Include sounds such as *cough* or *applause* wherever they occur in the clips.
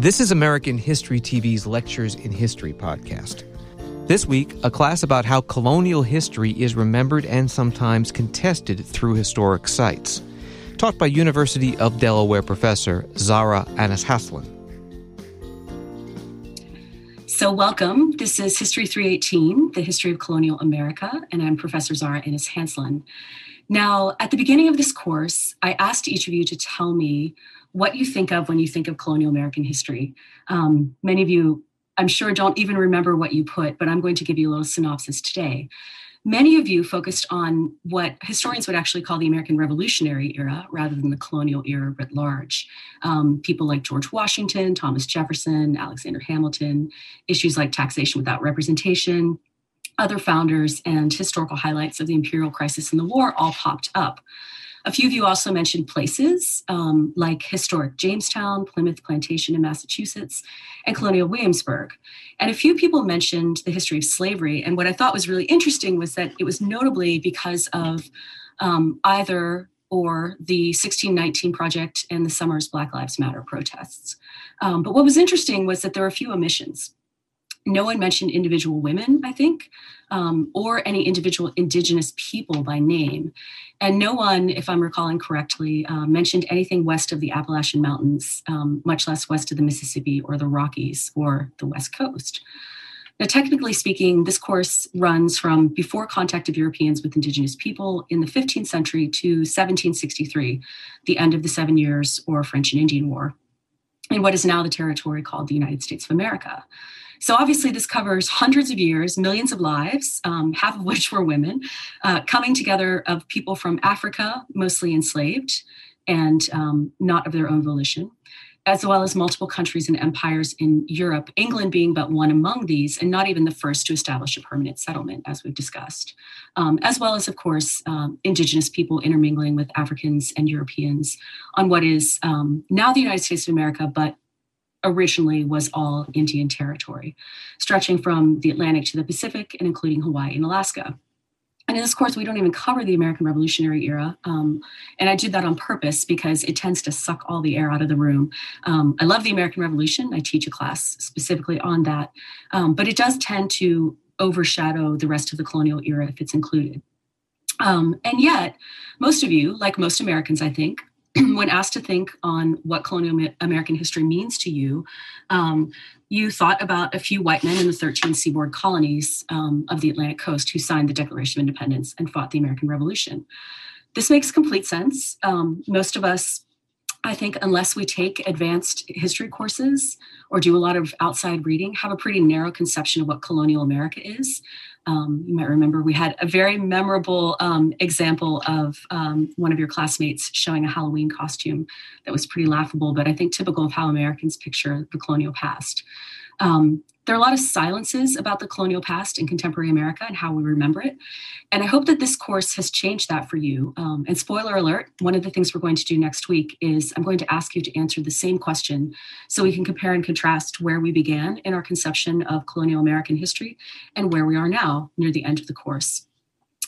This is American History TV's Lectures in History podcast. This week, a class about how colonial history is remembered and sometimes contested through historic sites. Taught by University of Delaware professor Zara Anishanslin. So, welcome. This is History 318, the history of colonial America, and I'm Professor Zara Anishanslin. Now, at the beginning of this course, I asked each of you to tell me what you think of when you think of colonial American history. Um, many of you, I'm sure, don't even remember what you put, but I'm going to give you a little synopsis today. Many of you focused on what historians would actually call the American Revolutionary era rather than the colonial era writ large. Um, people like George Washington, Thomas Jefferson, Alexander Hamilton, issues like taxation without representation, other founders, and historical highlights of the imperial crisis and the war all popped up. A few of you also mentioned places um, like historic Jamestown, Plymouth Plantation in Massachusetts, and colonial Williamsburg. And a few people mentioned the history of slavery. And what I thought was really interesting was that it was notably because of um, either or the 1619 Project and the Summers Black Lives Matter protests. Um, but what was interesting was that there were a few omissions no one mentioned individual women, I think, um, or any individual indigenous people by name. And no one, if I'm recalling correctly, uh, mentioned anything west of the Appalachian Mountains, um, much less west of the Mississippi or the Rockies or the West Coast. Now, technically speaking, this course runs from before contact of Europeans with indigenous people in the 15th century to 1763, the end of the Seven Years or French and Indian War, in what is now the territory called the United States of America. So obviously, this covers hundreds of years, millions of lives, um, half of which were women, uh, coming together of people from Africa, mostly enslaved and um, not of their own volition, as well as multiple countries and empires in Europe, England being but one among these, and not even the first to establish a permanent settlement, as we've discussed, um, as well as, of course, um, indigenous people intermingling with Africans and Europeans on what is um, now the United States of America, but originally was all Indian territory, stretching from the Atlantic to the Pacific and including Hawaii and Alaska. And in this course, we don't even cover the American Revolutionary era. Um, and I did that on purpose because it tends to suck all the air out of the room. Um, I love the American Revolution. I teach a class specifically on that. Um, but it does tend to overshadow the rest of the colonial era if it's included. Um, and yet, most of you, like most Americans, I think, *clears throat* when asked to think on what colonial American history means to you, um, you thought about a few white men in the 13 seaboard colonies um, of the Atlantic coast who signed the Declaration of Independence and fought the American Revolution. This makes complete sense. Um, most of us I think unless we take advanced history courses or do a lot of outside reading, have a pretty narrow conception of what colonial America is. Um, you might remember we had a very memorable um, example of um, one of your classmates showing a Halloween costume that was pretty laughable, but I think typical of how Americans picture the colonial past. There are a lot of silences about the colonial past in contemporary America and how we remember it. And I hope that this course has changed that for you. Um, and spoiler alert, one of the things we're going to do next week is I'm going to ask you to answer the same question so we can compare and contrast where we began in our conception of colonial American history and where we are now near the end of the course.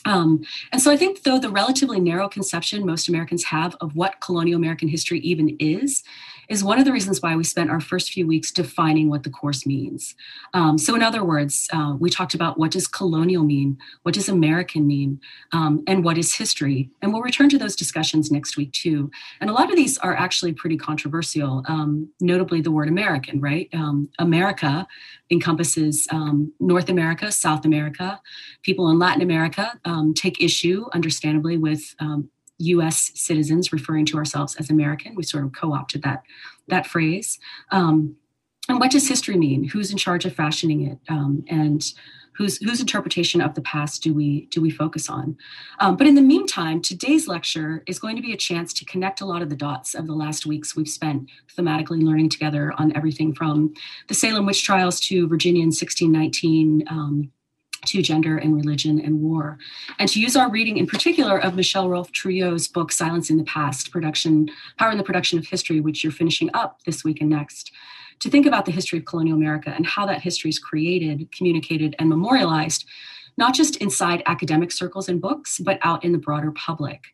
Um, and so I think, though, the relatively narrow conception most Americans have of what colonial American history even is, is one of the reasons why we spent our first few weeks defining what the course means. Um, so, in other words, uh, we talked about what does colonial mean, what does American mean, um, and what is history. And we'll return to those discussions next week, too. And a lot of these are actually pretty controversial, um, notably the word American, right? Um, America encompasses um, North America, South America, people in Latin America um, take issue, understandably, with um, U.S. citizens referring to ourselves as American. We sort of co-opted that that phrase. Um, and what does history mean? Who's in charge of fashioning it? Um, and whose whose interpretation of the past do we do we focus on? Um, but in the meantime, today's lecture is going to be a chance to connect a lot of the dots of the last weeks we've spent thematically learning together on everything from the Salem witch trials to Virginia in 1619. To gender and religion and war, and to use our reading in particular of Michel-Rolph Trouillot's book Silencing the Past, Production, Power in the Production of History, which you're finishing up this week and next, to think about the history of colonial America and how that history is created, communicated, and memorialized, not just inside academic circles and books, but out in the broader public.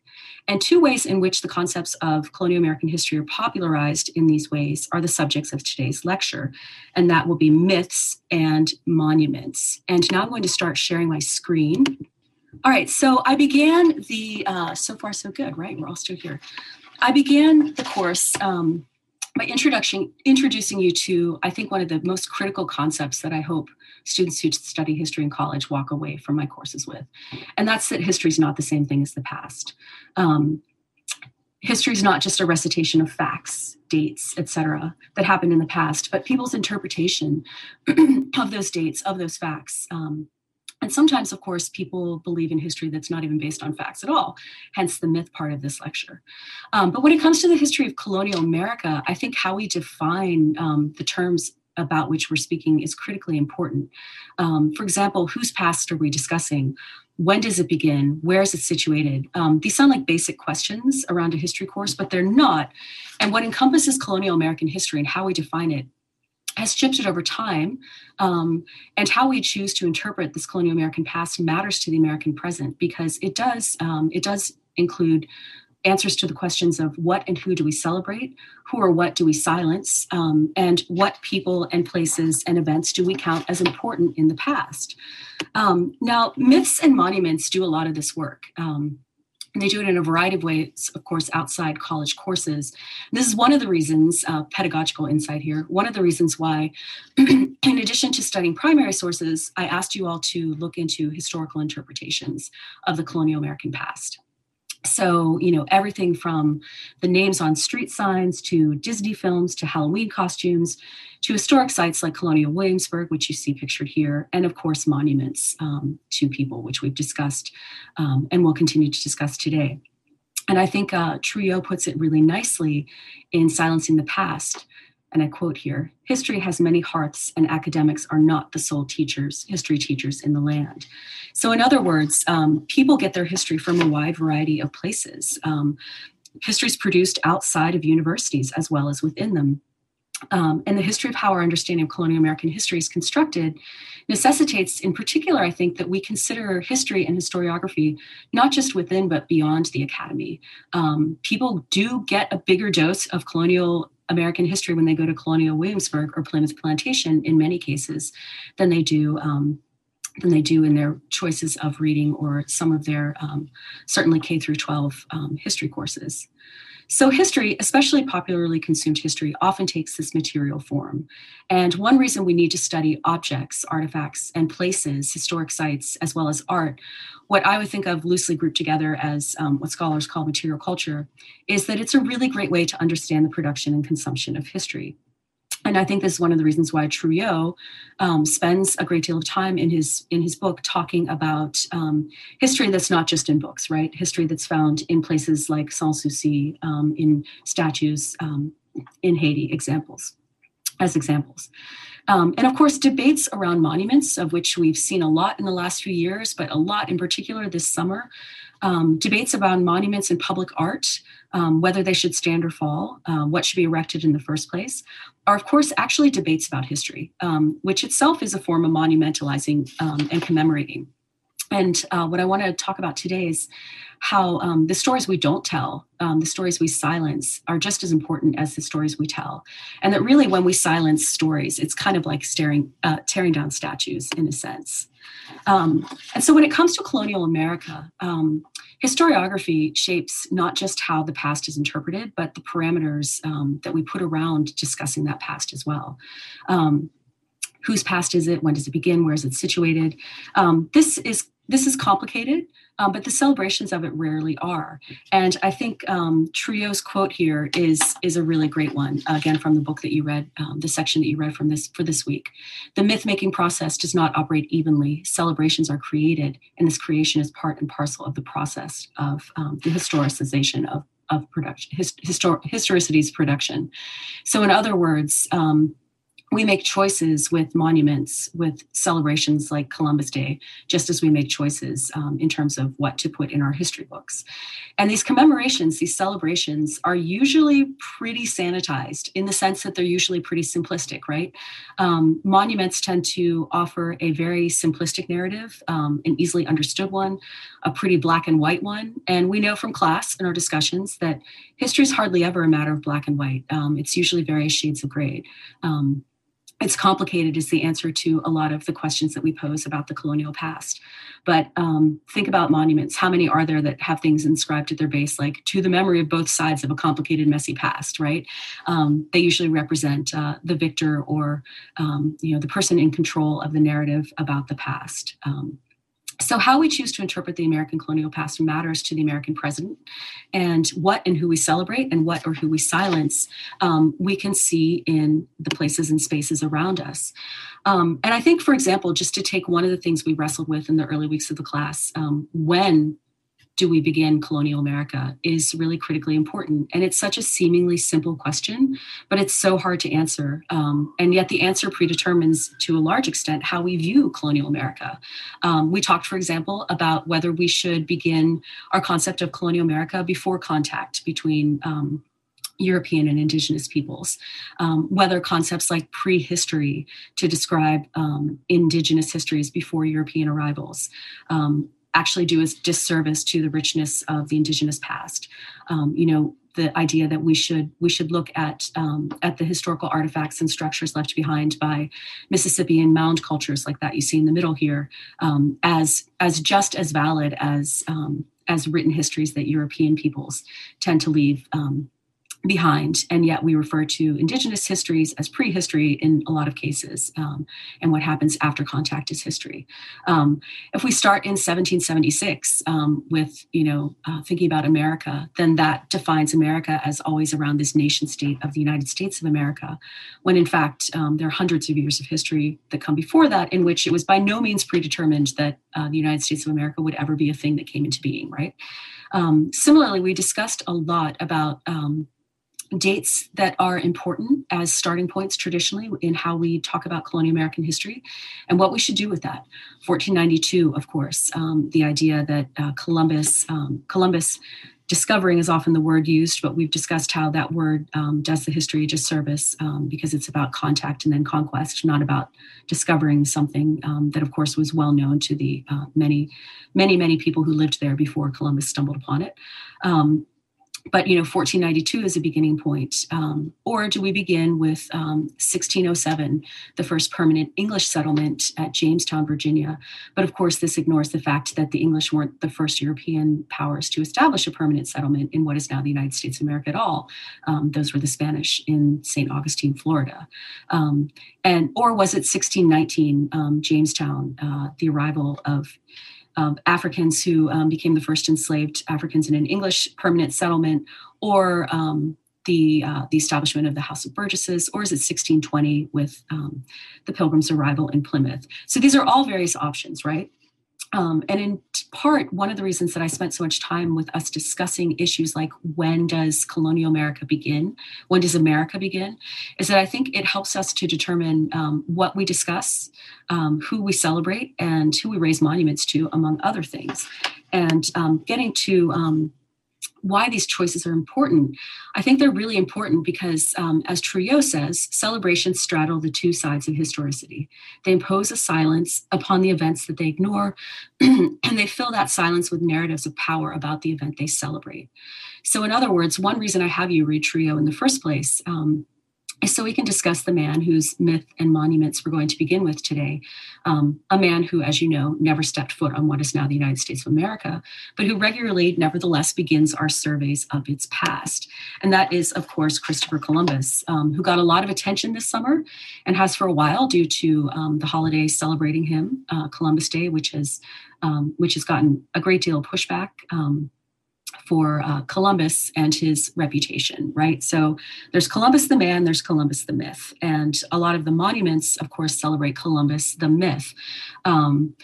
And two ways in which the concepts of colonial American history are popularized in these ways are the subjects of today's lecture, and that will be myths and monuments. And now I'm going to start sharing my screen. All right, so I began the, uh, so far so good, right? We're all still here. I began the course um, by introduction, introducing you to, I think, one of the most critical concepts that I hope students who study history in college walk away from my courses with. And that's that history is not the same thing as the past. Um, history is not just a recitation of facts, dates, etc., that happened in the past, but people's interpretation *clears throat* of those dates, of those facts, um, and sometimes, of course, people believe in history that's not even based on facts at all, hence the myth part of this lecture. Um, but when it comes to the history of colonial America, I think how we define um, the terms about which we're speaking is critically important. Um, for example, whose past are we discussing? When does it begin? Where is it situated? Um, these sound like basic questions around a history course, but they're not. And what encompasses colonial American history and how we define it has shifted over time, um, and how we choose to interpret this colonial American past matters to the American present because it does um, it does include answers to the questions of what and who do we celebrate, who or what do we silence, um, and what people and places and events do we count as important in the past. Um, now, myths and monuments do a lot of this work. Um, and they do it in a variety of ways, of course, outside college courses. And this is one of the reasons, uh, pedagogical insight here, one of the reasons why, *clears throat* in addition to studying primary sources, I asked you all to look into historical interpretations of the colonial American past. So, you know, everything from the names on street signs to Disney films to Halloween costumes to historic sites like Colonial Williamsburg, which you see pictured here, and of course, monuments um, to people, which we've discussed um, and will continue to discuss today. And I think uh, Trouillot puts it really nicely in Silencing the Past and I quote here history has many hearths, and academics are not the sole teachers, history teachers in the land. So, in other words, um, people get their history from a wide variety of places. Um, history is produced outside of universities as well as within them. Um, and the history of how our understanding of colonial American history is constructed necessitates, in particular, I think, that we consider history and historiography not just within but beyond the academy. Um, people do get a bigger dose of colonial American history when they go to Colonial Williamsburg or Plymouth Plantation in many cases than they do um, than they do in their choices of reading or some of their um, certainly K through 12 um, history courses. So, history, especially popularly consumed history, often takes this material form. And one reason we need to study objects, artifacts, and places, historic sites, as well as art, what I would think of loosely grouped together as um, what scholars call material culture, is that it's a really great way to understand the production and consumption of history and I think this is one of the reasons why Trouillot um, spends a great deal of time in his in his book talking about um, history that's not just in books, right? History that's found in places like Sans Souci, um, in statues um, in Haiti, examples as examples. Um, and of course, debates around monuments, of which we've seen a lot in the last few years, but a lot in particular this summer, um, debates about monuments and public art, um, whether they should stand or fall, uh, what should be erected in the first place, are of course actually debates about history, um, which itself is a form of monumentalizing um, and commemorating. And uh, what I want to talk about today is how um, the stories we don't tell, um, the stories we silence, are just as important as the stories we tell. And that really, when we silence stories, it's kind of like staring, uh, tearing down statues in a sense. Um, and so when it comes to colonial America, um, historiography shapes not just how the past is interpreted, but the parameters um, that we put around discussing that past as well. Um, whose past is it? When does it begin? Where is it situated? Um, this is this is complicated. um, but the celebrations of it rarely are. And I think um, Trouillot's quote here is is a really great one. again, from the book that you read, um, the section that you read from this for this week. The myth making process does not operate evenly. Celebrations are created, and this creation is part and parcel of the process of um, the historicization of of production, his, histor- historicity's production. So, in other words, um, we make choices with monuments, with celebrations like Columbus Day, just as we make choices um, in terms of what to put in our history books. And these commemorations, these celebrations, are usually pretty sanitized in the sense that they're usually pretty simplistic, right? Um, monuments tend to offer a very simplistic narrative, um, an easily understood one, a pretty black and white one. And we know from class in our discussions that history is hardly ever a matter of black and white. Um, it's usually various shades of gray. Um, it's complicated is the answer to a lot of the questions that we pose about the colonial past. But um, think about monuments. How many are there that have things inscribed at their base like to the memory of both sides of a complicated messy past right? Um, they usually represent uh, the victor or um, you know the person in control of the narrative about the past. Um, so, how we choose to interpret the American colonial past matters to the American present, and what and who we celebrate and what or who we silence, um, we can see in the places and spaces around us. Um, and I think, for example, just to take one of the things we wrestled with in the early weeks of the class, um, when do we begin colonial America is really critically important. And it's such a seemingly simple question, but it's so hard to answer. Um, and yet the answer predetermines to a large extent how we view colonial America. Um, we talked, for example, about whether we should begin our concept of colonial America before contact between um, European and Indigenous peoples, um, whether concepts like prehistory to describe um, Indigenous histories before European arrivals, um, actually do a disservice to the richness of the indigenous past. Um, you know, the idea that we should we should look at um, at the historical artifacts and structures left behind by Mississippian mound cultures like that you see in the middle here um, as as just as valid as um, as written histories that European peoples tend to leave um, behind, and yet we refer to Indigenous histories as prehistory in a lot of cases, um, and what happens after contact is history. Um, if we start in 1776 um, with, you know, uh, thinking about America, then that defines America as always around this nation state of the United States of America, when in fact um, there are hundreds of years of history that come before that in which it was by no means predetermined that uh, the United States of America would ever be a thing that came into being, right? Um, similarly, we discussed a lot about um, dates that are important as starting points traditionally in how we talk about colonial American history and what we should do with that. 1492, of course, um, the idea that uh, Columbus, um, Columbus discovering is often the word used, but we've discussed how that word um, does the history a disservice um, because it's about contact and then conquest, not about discovering something um, that, of course, was well known to the uh, many, many, many people who lived there before Columbus stumbled upon it. But you know 1492 is a beginning point um, or do we begin with um, 1607 the first permanent english settlement at jamestown virginia? But of course this ignores the fact that the english weren't the first european powers to establish a permanent settlement in what is now the united states of america at all. Um, those were the spanish in st augustine florida. Um, and or was it 1619 um, jamestown uh, the arrival of um, Africans who um, became the first enslaved Africans in an English permanent settlement, or um, the uh, the establishment of the House of Burgesses, or is it 1620 with um, the Pilgrims' arrival in Plymouth? So these are all various options, right? Um, and in part, one of the reasons that I spent so much time with us discussing issues like when does colonial America begin? When does America begin? Is that I think it helps us to determine um, what we discuss, um, who we celebrate, and who we raise monuments to, among other things. And um, getting to um, why these choices are important. I think they're really important because, um, as Trouillot says, celebrations straddle the two sides of historicity. They impose a silence upon the events that they ignore, *clears throat* and they fill that silence with narratives of power about the event they celebrate. So, in other words, one reason I have you read Trouillot in the first place. Um, so we can discuss the man whose myth and monuments we're going to begin with today. Um, a man who, as you know, never stepped foot on what is now the United States of America, but who regularly, nevertheless, begins our surveys of its past. And that is, of course, Christopher Columbus, um, who got a lot of attention this summer and has for a while due to um, the holiday celebrating him, uh, Columbus Day, which has um, which has gotten a great deal of pushback um, for uh, Columbus and his reputation, right? So there's Columbus the man, there's Columbus the myth. And a lot of the monuments, of course, celebrate Columbus the myth. Um,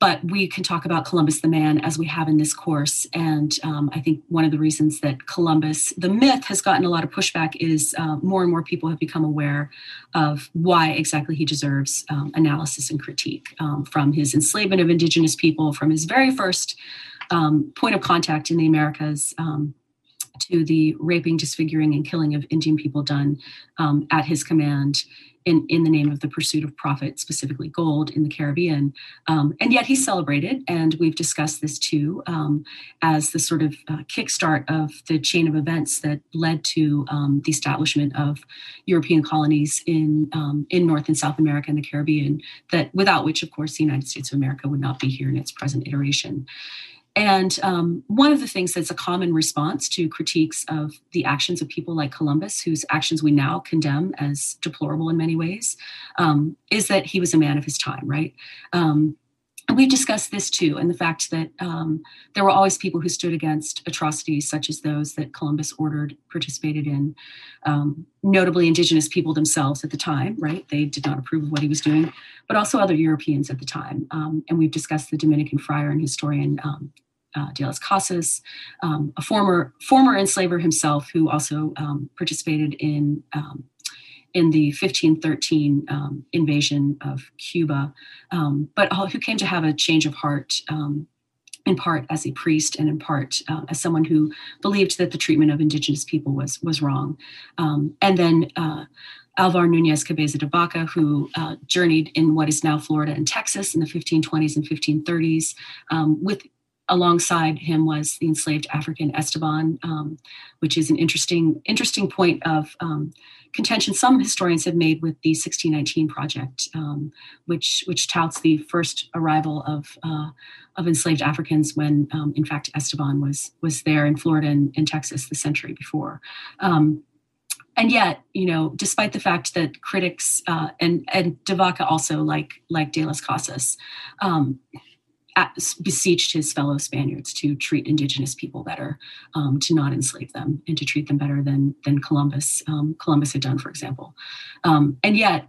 but we can talk about Columbus the man as we have in this course. And um, I think one of the reasons that Columbus, the myth, has gotten a lot of pushback is uh, more and more people have become aware of why exactly he deserves um, analysis and critique um, from his enslavement of indigenous people, from his very first um, point of contact in the Americas um, to the raping, disfiguring, and killing of Indian people done um, at his command in, in the name of the pursuit of profit, specifically gold in the Caribbean. Um, and yet he's celebrated, and we've discussed this too um, as the sort of uh, kickstart of the chain of events that led to um, the establishment of European colonies in, um, in North and South America and the Caribbean, that without which, of course, the United States of America would not be here in its present iteration. And um, one of the things that's a common response to critiques of the actions of people like Columbus, whose actions we now condemn as deplorable in many ways, um, is that he was a man of his time, right? Um, and we've discussed this too, and the fact that um, there were always people who stood against atrocities such as those that Columbus ordered, participated in, um, notably indigenous people themselves at the time, right? They did not approve of what he was doing, but also other Europeans at the time. Um, and we've discussed the Dominican friar and historian uh, de las Casas, um, a former former enslaver himself, who also um, participated in um, in the 1513 um, invasion of Cuba, um, but who came to have a change of heart. Um, in part as a priest, and in part uh, as someone who believed that the treatment of indigenous people was was wrong, and then uh, Alvar Nunez Cabeza de Vaca, who uh, journeyed in what is now Florida and Texas in the 1520s and 1530s um, with alongside him was the enslaved African Esteban, um, which is an interesting interesting point of um, contention some historians have made with the 1619 project, um, which which touts the first arrival of uh, of enslaved Africans when, um, in fact, Esteban was was there in Florida and, and Texas the century before. Um, and yet, you know, despite the fact that critics uh, and and De Vaca also like like De las Casas um, beseeched his fellow Spaniards to treat indigenous people better, um, to not enslave them, and to treat them better than than Columbus um, Columbus had done, for example. Um, and yet,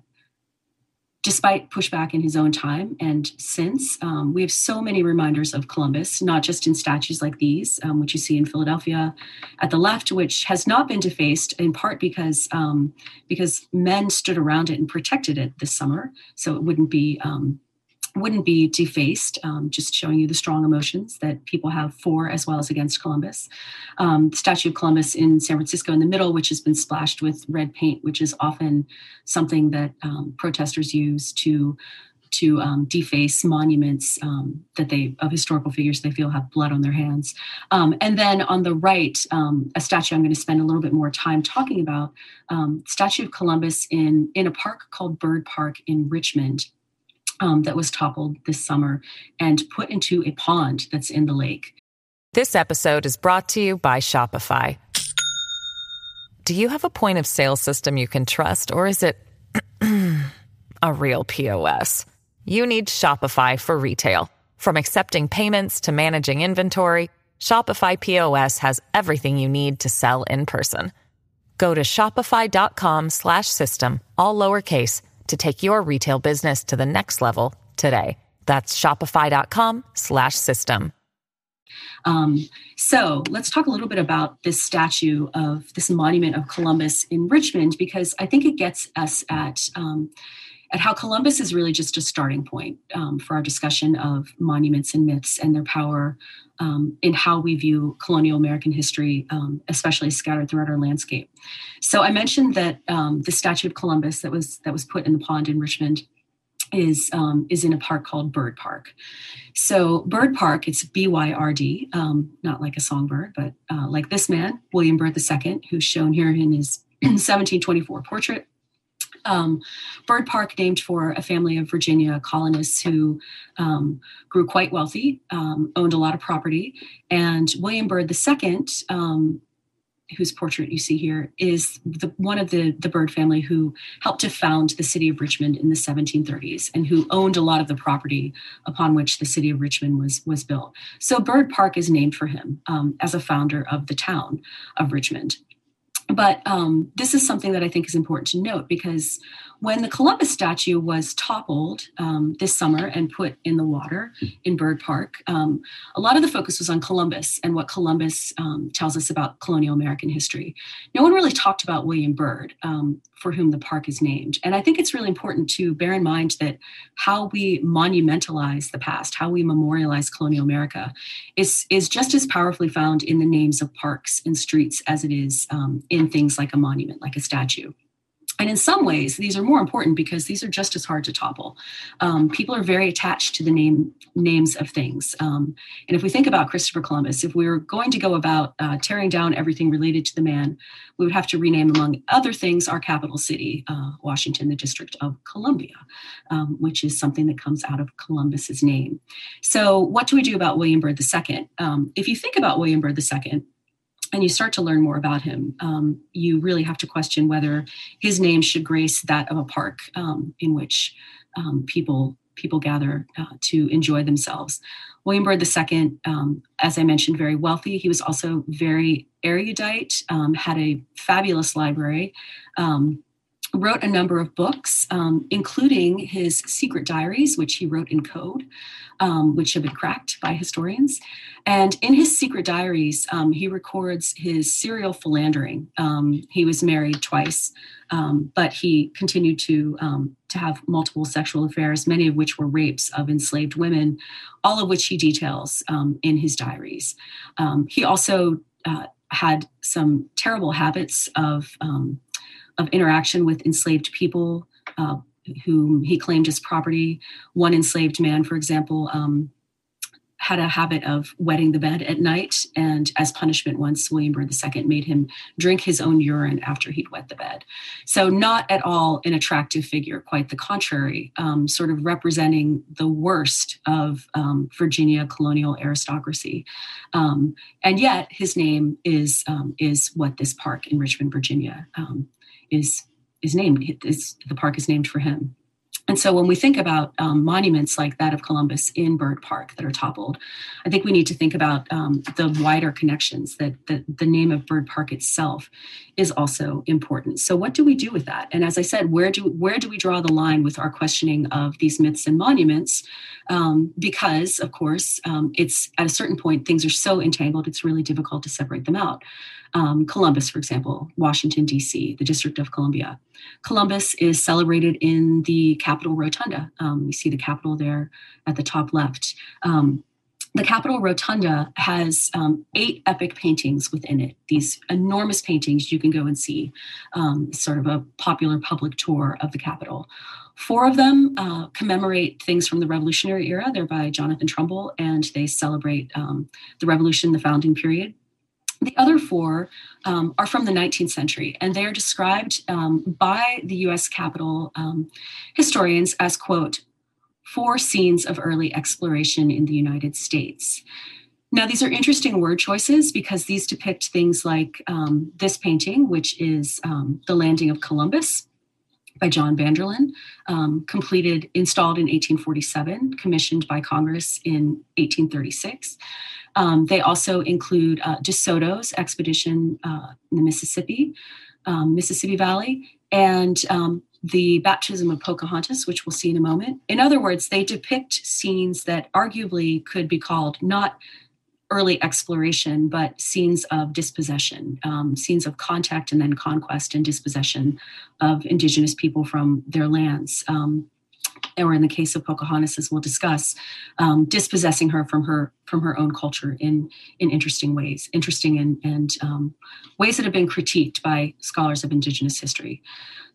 despite pushback in his own time and since, um, we have so many reminders of Columbus, not just in statues like these, um, which you see in Philadelphia at the left, which has not been defaced in part because um, because men stood around it and protected it this summer, so it wouldn't be wouldn't be defaced, um, just showing you the strong emotions that people have for as well as against Columbus. Um, statue of Columbus in San Francisco in the middle, which has been splashed with red paint, which is often something that um, protesters use to to um, deface monuments um, that they of historical figures they feel have blood on their hands. Um, and then on the right, um, a statue I'm going to spend a little bit more time talking about, um, statue of Columbus in in a park called Byrd Park in Richmond um, that was toppled this summer and put into a pond that's in the lake. This episode is brought to you by Shopify. Do you have a point of sale system you can trust, or is it *clears throat* a real POS? You need Shopify for retail. From accepting payments to managing inventory, Shopify POS has everything you need to sell in person. Go to shopify.com/system all lowercase to take your retail business to the next level today. That's shopify.com slash system. Um, so let's talk a little bit about this statue of this monument of Columbus in Richmond, because I think it gets us at um, at how Columbus is really just a starting point um, for our discussion of monuments and myths and their power um, in how we view colonial American history, um, especially scattered throughout our landscape. So I mentioned that um, the statue of Columbus that was that was put in the pond in Richmond is um, is in a park called Byrd Park. So Byrd Park, it's B Y R D, um, not like a songbird, but uh, like this man, William Byrd II, who's shown here in his *clears throat* 1724 portrait. Um, Byrd Park, named for a family of Virginia colonists who um, grew quite wealthy, um, owned a lot of property, and William Byrd II um, whose portrait you see here is the, one of the, the Byrd family who helped to found the city of Richmond in the 1730s and who owned a lot of the property upon which the city of Richmond was, was built. So Byrd Park is named for him um, as a founder of the town of Richmond. But um, this is something that I think is important to note because when the Columbus statue was toppled um, this summer and put in the water in Byrd Park, um, a lot of the focus was on Columbus and what Columbus um, tells us about colonial American history. No one really talked about William Byrd, um, for whom the park is named. And I think it's really important to bear in mind that how we monumentalize the past, how we memorialize colonial America, is, is just as powerfully found in the names of parks and streets as it is um, in things like a monument, like a statue. And in some ways these are more important because these are just as hard to topple. Um, people are very attached to the name names of things. Um, and if we think about christopher columbus if we were going to go about uh, tearing down everything related to the man we would have to rename among other things our capital city uh, washington the district of columbia um, which is something that comes out of columbus's name. So what do we do about william byrd ii um, if you think about william byrd ii and you start to learn more about him, um, you really have to question whether his name should grace that of a park um, in which um, people people gather uh, to enjoy themselves. William Byrd II, um, as I mentioned, very wealthy. He was also very erudite, um, had a fabulous library. Um, wrote a number of books, um, including his secret diaries, which he wrote in code, um, which have been cracked by historians. And in his secret diaries, um, he records his serial philandering. Um, he was married twice, um, but he continued to um, to have multiple sexual affairs, many of which were rapes of enslaved women, all of which he details in his diaries. he also uh, had some terrible habits of um, of interaction with enslaved people uh, whom he claimed as property. One enslaved man, for example, um, had a habit of wetting the bed at night, and as punishment, once William Byrd II made him drink his own urine after he'd wet the bed. So, not at all an attractive figure, quite the contrary, um, sort of representing the worst of um, Virginia colonial aristocracy. Um, and yet, his name is um, is what this park in Richmond, Virginia, um, is is named. The park is named for him. And so when we think about um, monuments like that of Columbus in Byrd Park that are toppled, I think we need to think about um, the wider connections that, that the name of Byrd Park itself is also important. So what do we do with that? And as I said, where do where do we draw the line with our questioning of these myths and monuments? Um, because of course, um, it's at a certain point things are so entangled, it's really difficult to separate them out um, Columbus, for example, Washington, D.C., the District of Columbia. Columbus is celebrated in the Capitol Rotunda. Um, you see the Capitol there at the top left. Um, the Capitol Rotunda has um, eight epic paintings within it, these enormous paintings you can go and see, um, sort of a popular public tour of the Capitol. Four of them uh, commemorate things from the Revolutionary era. They're by Jonathan Trumbull, and they celebrate um, the Revolution, the founding period. The other four um, are from the 19th century, and they are described um, by the US Capitol um, historians as, quote, four scenes of early exploration in the United States. Now, these are interesting word choices because these depict things like um, this painting, which is um, The Landing of Columbus by John Vanderlyn, um, completed, installed in 1847, commissioned by Congress in 1836. Um, they also include uh, DeSoto's expedition uh, in the Mississippi, um, Mississippi Valley, and um, the baptism of Pocahontas, which we'll see in a moment. In other words, they depict scenes that arguably could be called not early exploration, but scenes of dispossession, um, scenes of contact and then conquest and dispossession of indigenous people from their lands. Um, or in the case of Pocahontas, as we'll discuss, um, dispossessing her from her from her own culture in in interesting ways, interesting and and um, ways that have been critiqued by scholars of Indigenous history.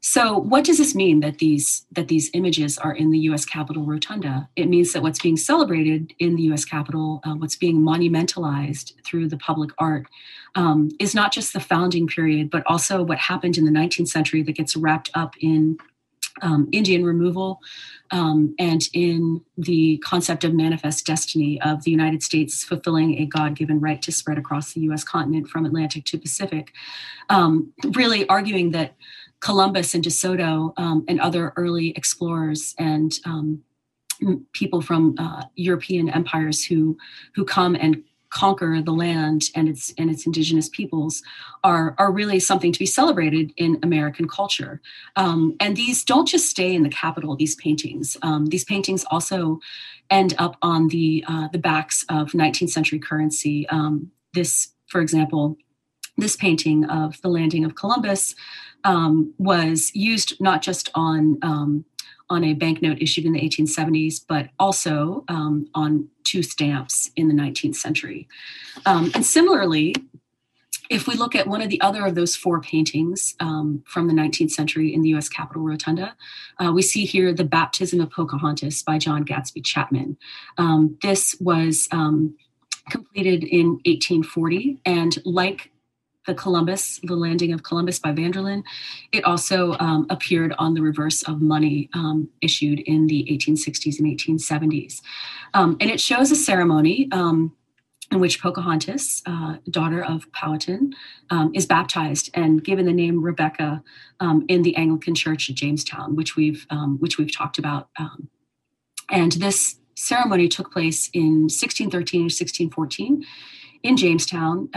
So, what does this mean that these that these images are in the U.S. Capitol rotunda? It means that what's being celebrated in the U.S. Capitol, uh, what's being monumentalized through the public art, um, is not just the founding period, but also what happened in the 19th century that gets wrapped up in um, Indian removal um, and in the concept of manifest destiny of the United States fulfilling a God given right to spread across the US continent from Atlantic to Pacific, um, really arguing that Columbus and De Soto um, and other early explorers and um, people from uh, European empires who who come and conquer the land and its and its indigenous peoples are are really something to be celebrated in American culture. Um, and these don't just stay in the capital. These paintings, um, these paintings also end up on the uh, the backs of 19th century currency. Um, this, for example, this painting of the landing of Columbus um, was used not just on um, on a banknote issued in the 1870s, but also um, on two stamps in the 19th century. Um, and similarly, if we look at one of the other of those four paintings um, from the 19th century in the US Capitol Rotunda, uh, we see here The Baptism of Pocahontas by John Gadsby Chapman. Um, this was completed in 1840, and like the Columbus, the landing of Columbus by Vanderlyn. It also um, appeared on the reverse of money um, issued in the 1860s and 1870s. Um, and it shows a ceremony um, in which Pocahontas, uh, daughter of Powhatan, um, is baptized and given the name Rebecca um, in the Anglican Church at Jamestown, which we've which we've talked about. and this ceremony took place in 1613 or 1614 in Jamestown.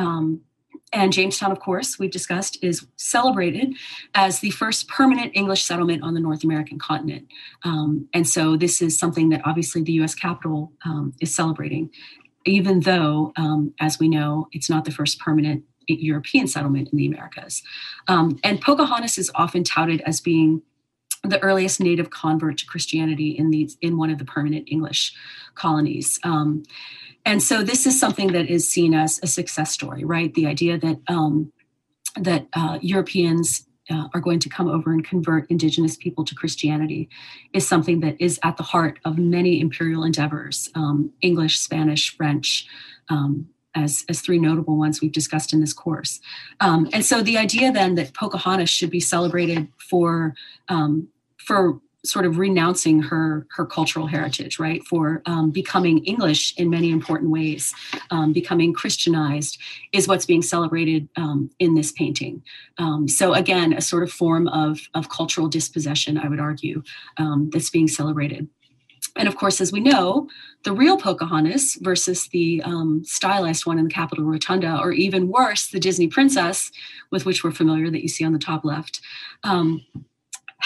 And Jamestown, of course, we've discussed, is celebrated as the first permanent English settlement on the North American continent. Um, and so this is something that obviously the US Capitol um, is celebrating, even though, um, as we know, it's not the first permanent European settlement in the Americas. Um, and Pocahontas is often touted as being the earliest native convert to Christianity in these in one of the permanent English colonies. Um, and so this is something that is seen as a success story, right? The idea that um, that uh, Europeans uh, are going to come over and convert indigenous people to Christianity is something that is at the heart of many imperial endeavors um, English, Spanish, French. Um, as, as three notable ones we've discussed in this course. Um, and so the idea then that Pocahontas should be celebrated for, um, for sort of renouncing her her cultural heritage, right? For um, becoming English in many important ways, um, becoming Christianized is what's being celebrated um, in this painting. Um, so again, a sort of form of of cultural dispossession, I would argue, um, that's being celebrated. And of course, as we know, the real Pocahontas versus the um, stylized one in the Capitol Rotunda, or even worse, the Disney princess, with which we're familiar that you see on the top left,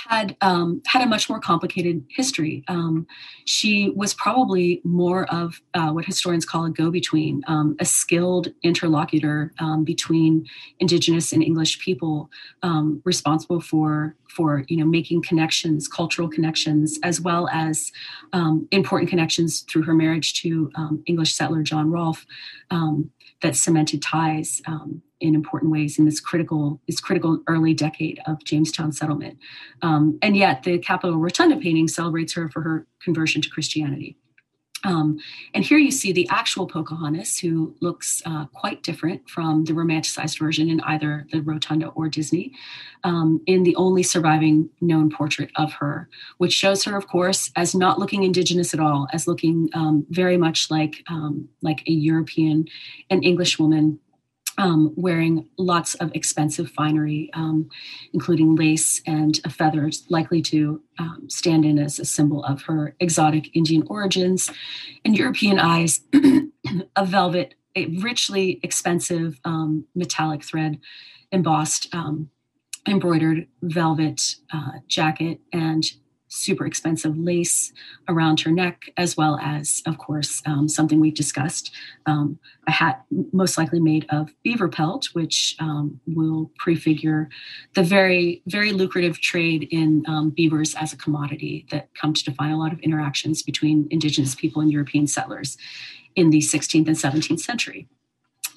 had um, had a much more complicated history. Um, she was probably more of uh, what historians call a go-between, um, a skilled interlocutor um, between Indigenous and English people, um, responsible for for you know making connections, cultural connections, as well as um, important connections through her marriage to English settler John Rolfe that cemented ties um, in important ways in this critical this critical early decade of Jamestown settlement. Um, and yet, the Capitol Rotunda painting celebrates her for her conversion to Christianity. Um, and here you see the actual Pocahontas, who looks uh, quite different from the romanticized version in either the Rotunda or Disney, um, in the only surviving known portrait of her, which shows her, of course, as not looking indigenous at all, as looking um, very much like um, like a European and English woman um, wearing lots of expensive finery, um, including lace and feathers, likely to um, stand in as a symbol of her exotic Indian origins. And European eyes, *clears throat* a velvet, a richly expensive um, metallic thread embossed, um, embroidered velvet uh, jacket, and super expensive lace around her neck, as well as, of course, um, something we've discussed um, a hat most likely made of beaver pelt, which um, will prefigure the very, very lucrative trade in um, beavers as a commodity that come to define a lot of interactions between Indigenous people and European settlers in the 16th and 17th century.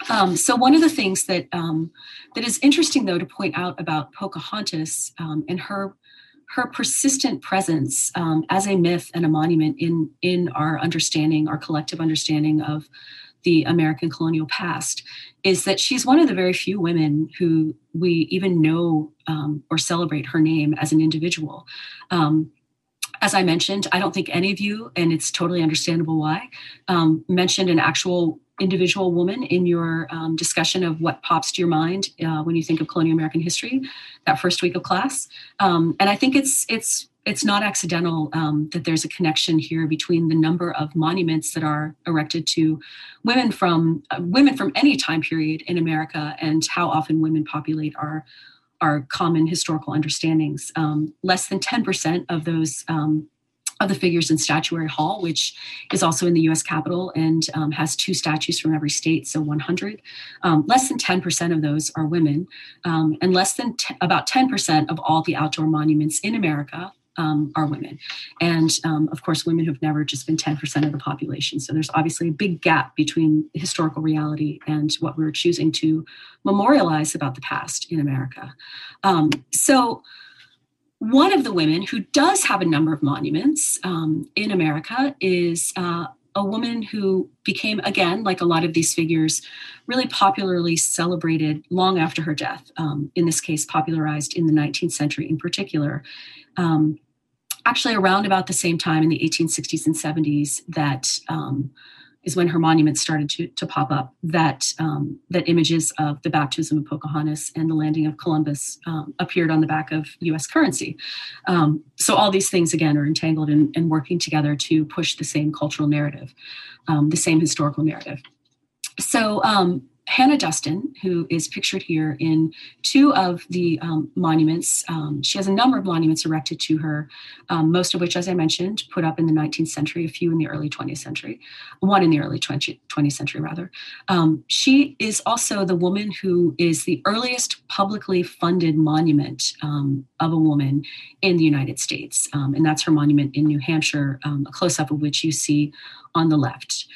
Um, so one of the things that um, that is interesting, though, to point out about Pocahontas um, and her her persistent presence um, as a myth and a monument in in our understanding, our collective understanding of the American colonial past, is that she's one of the very few women who we even know um, or celebrate her name as an individual. Um, as I mentioned, I don't think any of you, and it's totally understandable why, um, mentioned an actual individual woman in your um, discussion of what pops to your mind uh, when you think of colonial American history, that first week of class. Um, and I think it's it's it's not accidental um, that there's a connection here between the number of monuments that are erected to women from uh, women from any time period in America and how often women populate our our common historical understandings. Um, less than 10% of those um, of the figures in Statuary Hall, which is also in the US Capitol and um, has two statues from every state, so 100. Um, less than 10% of those are women, um, and less than t- about 10% of all the outdoor monuments in America um, are women. And um, of course, women have never just been 10% of the population. So there's obviously a big gap between historical reality and what we're choosing to memorialize about the past in America. Um, so one of the women who does have a number of monuments um, in America is uh, a woman who became, again, like a lot of these figures, really popularly celebrated long after her death. Um, in this case, popularized in the 19th century in particular. Um, actually, around about the same time in the 1860s and 70s, that um, is when her monuments started to, to pop up that um, that images of the baptism of Pocahontas and the landing of Columbus um, appeared on the back of U.S. currency. Um, so all these things again are entangled and in, working together to push the same cultural narrative, um, the same historical narrative. So um, Hannah Duston, who is pictured here in two of the um, monuments. Um, she has a number of monuments erected to her, um, most of which, as I mentioned, put up in the 19th century, a few in the early 20th century, one in the early 20, 20th century, rather. Um, she is also the woman who is the earliest publicly funded monument um, of a woman in the United States. Um, and that's her monument in New Hampshire, a close up of which you see on the left.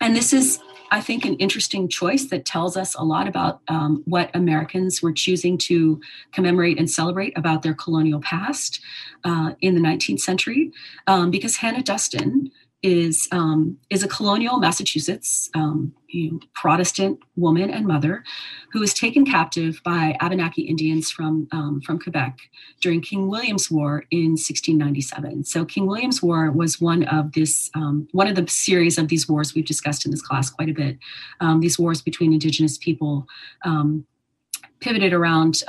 And this is I think, an interesting choice that tells us a lot about um, what Americans were choosing to commemorate and celebrate about their colonial past uh, in the 19th century. Um, because Hannah Duston is um, is a colonial Massachusetts um, you know, Protestant woman and mother who was taken captive by Abenaki Indians from um, from Quebec during King William's War in 1697. So King William's War was one of this um, one of the series of these wars we've discussed in this class quite a bit. Um, these wars between Indigenous people um, pivoted around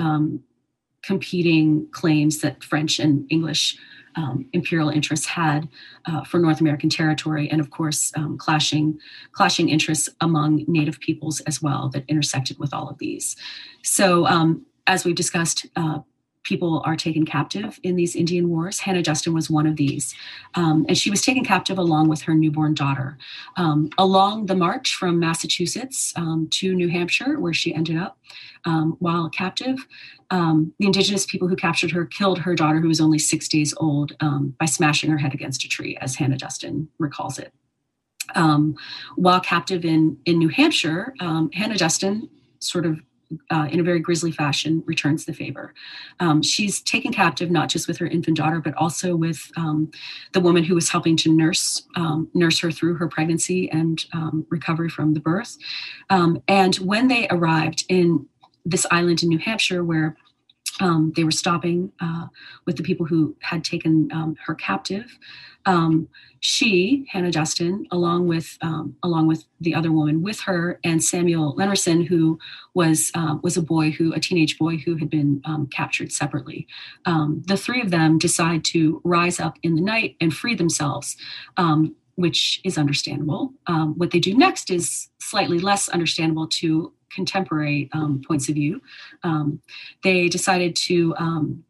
competing claims that French and English um, imperial interests had uh, for North American territory, and of course, um, clashing clashing interests among Native peoples as well that intersected with all of these. So, um, as we've discussed, uh, people are taken captive in these Indian wars. Hannah Duston was one of these. Um, and she was taken captive along with her newborn daughter. Um, along the march from Massachusetts um, to New Hampshire, where she ended up um, while captive, um, the indigenous people who captured her killed her daughter, who was only six days old, um, by smashing her head against a tree, as Hannah Duston recalls it. While captive in, in New Hampshire, Hannah Duston sort of uh, in a very grisly fashion, returns the favor. Um, she's taken captive not just with her infant daughter, but also with um, the woman who was helping to nurse um, nurse her through her pregnancy and um, recovery from the birth. and when they arrived in this island in New Hampshire where um, they were stopping uh, with the people who had taken um, her captive. Um, she, Hannah Duston, along with um, along with the other woman with her, and Samuel Lenerson, who was uh, was a boy who a teenage boy who had been um, captured separately. Um, the three of them decide to rise up in the night and free themselves which is understandable. Um, what they do next is slightly less understandable to contemporary um, points of view. Um, they decided to um,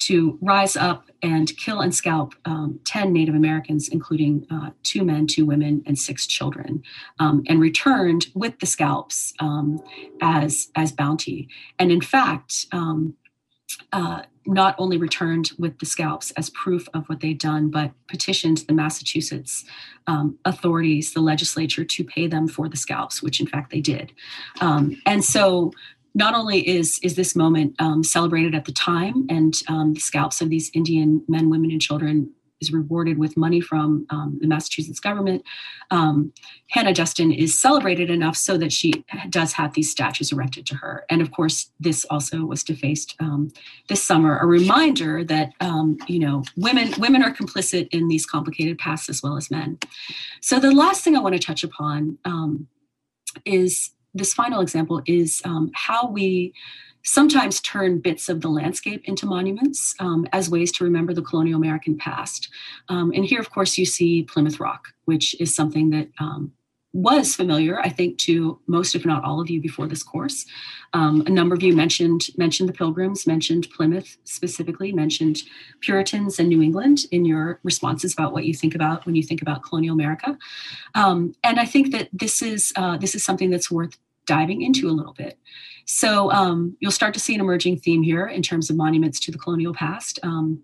to rise up and kill and scalp um, 10 Native Americans, including uh, two men, two women, and six children, um, and returned with the scalps um, as, as bounty. And in fact, um, uh, not only returned with the scalps as proof of what they'd done, but petitioned the Massachusetts um, authorities, the legislature, to pay them for the scalps, which in fact they did. Um, and so not only is is this moment um, celebrated at the time, and um, the scalps of these Indian men, women, and children is rewarded with money from um, the Massachusetts government. Um, Hannah Duston is celebrated enough so that she does have these statues erected to her. And of course, this also was defaced um, this summer. A reminder that um, you know women women are complicit in these complicated pasts as well as men. So the last thing I want to touch upon is this final example is um, how we sometimes turn bits of the landscape into monuments um, as ways to remember the colonial American past. Um, and here, of course, you see Plymouth Rock, which is something that um, was familiar, I think, to most, if not all of you before this course. Um, a number of you mentioned mentioned the Pilgrims, mentioned Plymouth specifically, mentioned Puritans and New England in your responses about what you think about when you think about colonial America. Um, and I think that this is uh, this is something that's worth diving into a little bit. So um, you'll start to see an emerging theme here in terms of monuments to the colonial past. Um,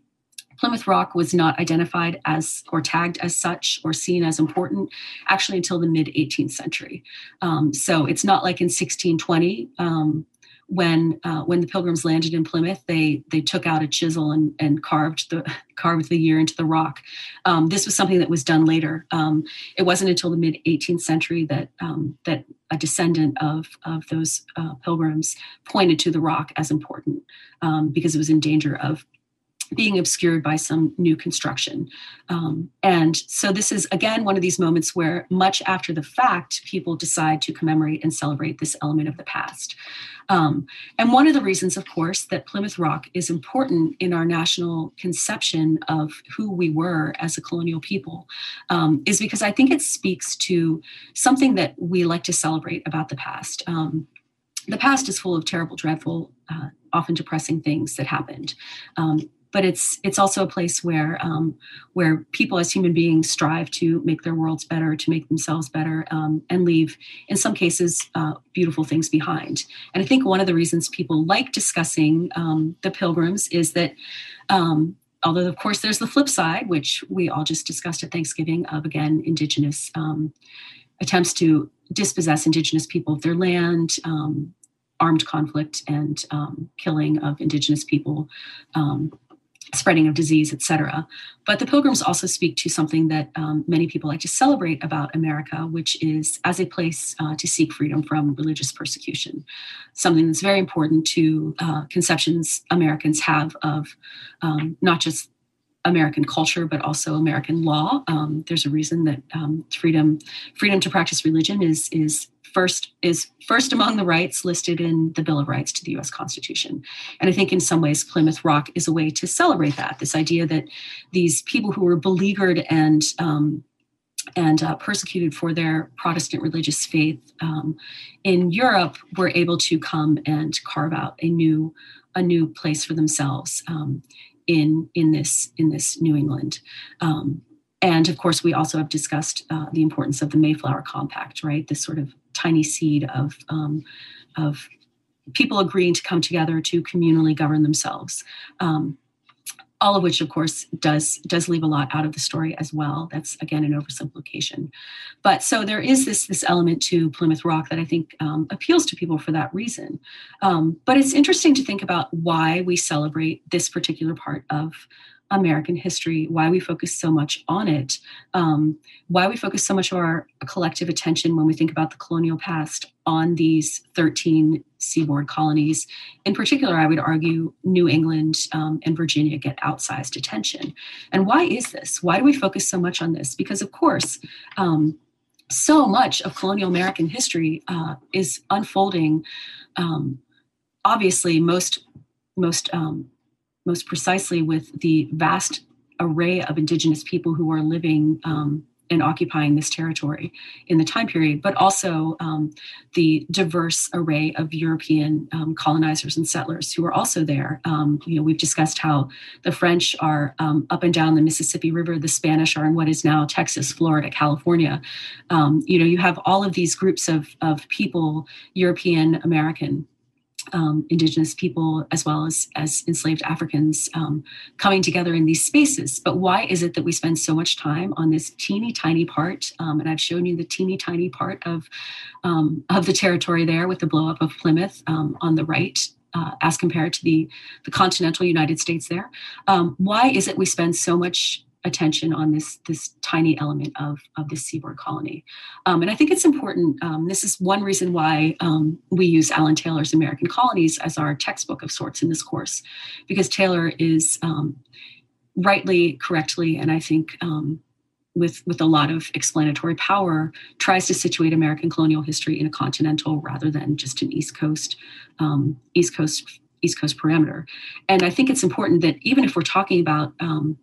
Plymouth Rock was not identified as or tagged as such or seen as important actually until the mid 18th century. Um, so it's not like in 1620 um, when uh, when the Pilgrims landed in Plymouth, they they took out a chisel and, and carved the *laughs* carved the year into the rock. Um, this was something that was done later. Um, it wasn't until the mid 18th century that um, that a descendant of of those uh, Pilgrims pointed to the rock as important um, because it was in danger of being obscured by some new construction. Um, and so, this is again one of these moments where, much after the fact, people decide to commemorate and celebrate this element of the past. Um, and one of the reasons, of course, that Plymouth Rock is important in our national conception of who we were as a colonial people um, is because I think it speaks to something that we like to celebrate about the past. Um, the past is full of terrible, dreadful, uh, often depressing things that happened. Um, but it's it's also a place where um, where people as human beings strive to make their worlds better, to make themselves better, um, and leave, in some cases, uh, beautiful things behind. And I think one of the reasons people like discussing um, the Pilgrims is that. Um, although, of course, there's the flip side, which we all just discussed at Thanksgiving, of again, indigenous um, attempts to dispossess indigenous people of their land, um, armed conflict and killing of indigenous people spreading of disease, etc. But the pilgrims also speak to something that um, many people like to celebrate about America, which is as a place uh, to seek freedom from religious persecution. Something that's very important to uh, conceptions Americans have of um, not just American culture, but also American law. Um, there's a reason that um, freedom freedom to practice religion is is first is first among the rights listed in the Bill of Rights to the U.S. Constitution. And I think in some ways Plymouth Rock is a way to celebrate that. This idea that these people who were beleaguered and um, and uh, persecuted for their Protestant religious faith um, in Europe were able to come and carve out a new a new place for themselves um, in in this in this New England. Um, and of course, we also have discussed uh, the importance of the Mayflower Compact, right? This sort of tiny seed of um, of people agreeing to come together to communally govern themselves. Um, all of which of course does does leave a lot out of the story as well. That's again an oversimplification. But so there is this this element to plymouth rock that i think um, appeals to people for that reason. Um, but it's interesting to think about why we celebrate this particular part of American history, why we focus so much on it, um, why we focus so much of our collective attention when we think about the colonial past on these 13 seaboard colonies. In particular, I would argue New England um, and Virginia get outsized attention. And why is this? Why do we focus so much on this? Because, of course, um, so much of colonial American history uh, is unfolding. Um, obviously, most most um, most precisely with the vast array of indigenous people who are living um, and occupying this territory in the time period, but also um, the diverse array of European um, colonizers and settlers who were also there. Um, you know, we've discussed how the French are um, up and down the Mississippi River, the Spanish are in what is now Texas, Florida, California. Um, you know, you have all of these groups of, of people, European American, um, indigenous people as well as as enslaved Africans um, coming together in these spaces. But why is it that we spend so much time on this teeny tiny part? Um, and I've shown you the teeny tiny part of um, of the territory there with the blowup of Plymouth um, on the right. Uh, as compared to the, the continental United States, there, um, why is it we spend so much attention on this this tiny element of of this seaboard colony. Um, and i think it's important um, this is one reason why um, we use alan taylor's american colonies as our textbook of sorts in this course because taylor is um, rightly correctly and i think um, with with a lot of explanatory power tries to situate american colonial history in a continental rather than just an east coast um, east coast east coast parameter and i think it's important that even if we're talking about um,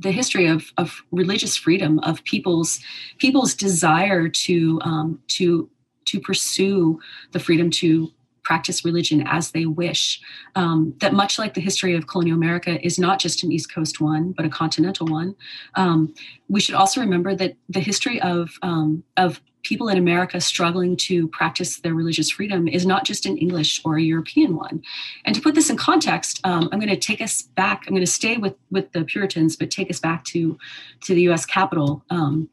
the history of, of religious freedom of people's people's desire to um, to to pursue the freedom to practice religion as they wish. Um, that much like the history of colonial America is not just an East Coast one, but a continental one. Um, we should also remember that the history of um, of people in America struggling to practice their religious freedom is not just an English or a European one. And to put this in context, um, I'm going to take us back. I'm going to stay with with the Puritans, but take us back to to the U.S. Capitol. Um,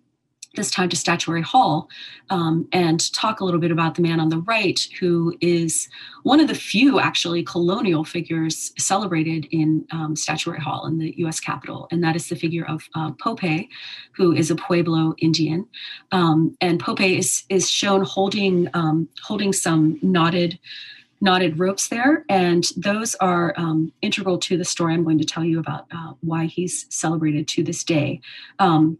this time to Statuary Hall um, and talk a little bit about the man on the right, who is one of the few actually colonial figures celebrated in um, Statuary Hall in the US Capitol. And that is the figure of uh, Pope, who is a Pueblo Indian. Um, and Pope is, is shown holding, um, holding some knotted knotted ropes there, and those are um, integral to the story I'm going to tell you about uh, why he's celebrated to this day. Um,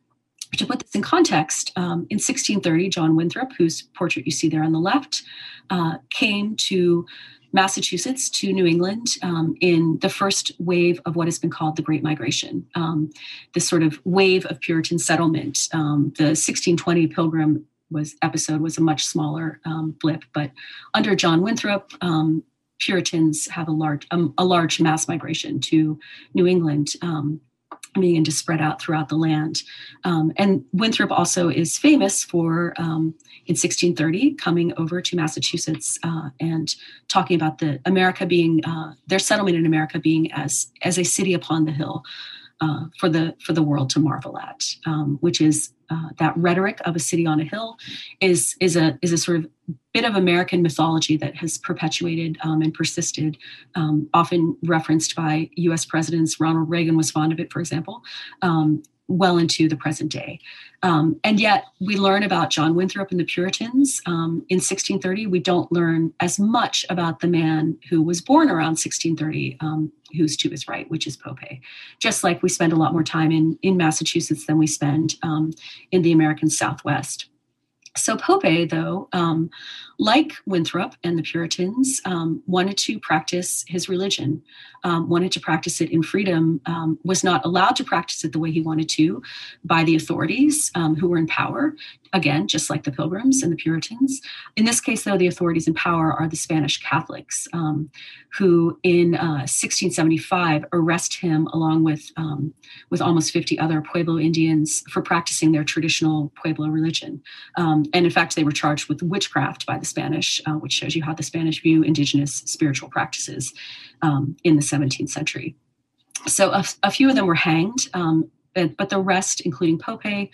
to put this in context, um, in 1630, John Winthrop, whose portrait you see there on the left, uh, came to Massachusetts to New England um, in the first wave of what has been called the Great Migration, um, this sort of wave of Puritan settlement. Um, the 1620 Pilgrim was episode was a much smaller um, blip, but under John Winthrop, um, Puritans have a large um, a large mass migration to New England began to spread out throughout the land. Um, and Winthrop also is famous for, um, in 1630, coming over to Massachusetts uh, and talking about the America being uh, their settlement in America being as as a city upon the hill uh, for the for the world to marvel at, um, which is uh, that rhetoric of a city on a hill is is a is a sort of bit of American mythology that has perpetuated um, and persisted, um, often referenced by U.S. presidents. Ronald Reagan was fond of it, for example, um, well into the present day. Um, and yet, we learn about John Winthrop and the Puritans um, in 1630. We don't learn as much about the man who was born around 1630, um, who's to his right, which is Pope. Just like we spend a lot more time in, in Massachusetts than we spend um, in the American Southwest. So Pope, though, um, like Winthrop and the Puritans, um, wanted to practice his religion, um, wanted to practice it in freedom, um, was not allowed to practice it the way he wanted to by the authorities um, who were in power, again, just like the Pilgrims and the Puritans. In this case, though, the authorities in power are the Spanish Catholics, um, who in uh, 1675 arrest him along with, with almost 50 other Pueblo Indians for practicing their traditional Pueblo religion. And in fact, they were charged with witchcraft by the Spanish, uh, which shows you how the Spanish view indigenous spiritual practices um, in the 17th century. So a, a, few of them were hanged, um, but, but, the rest, including Pope,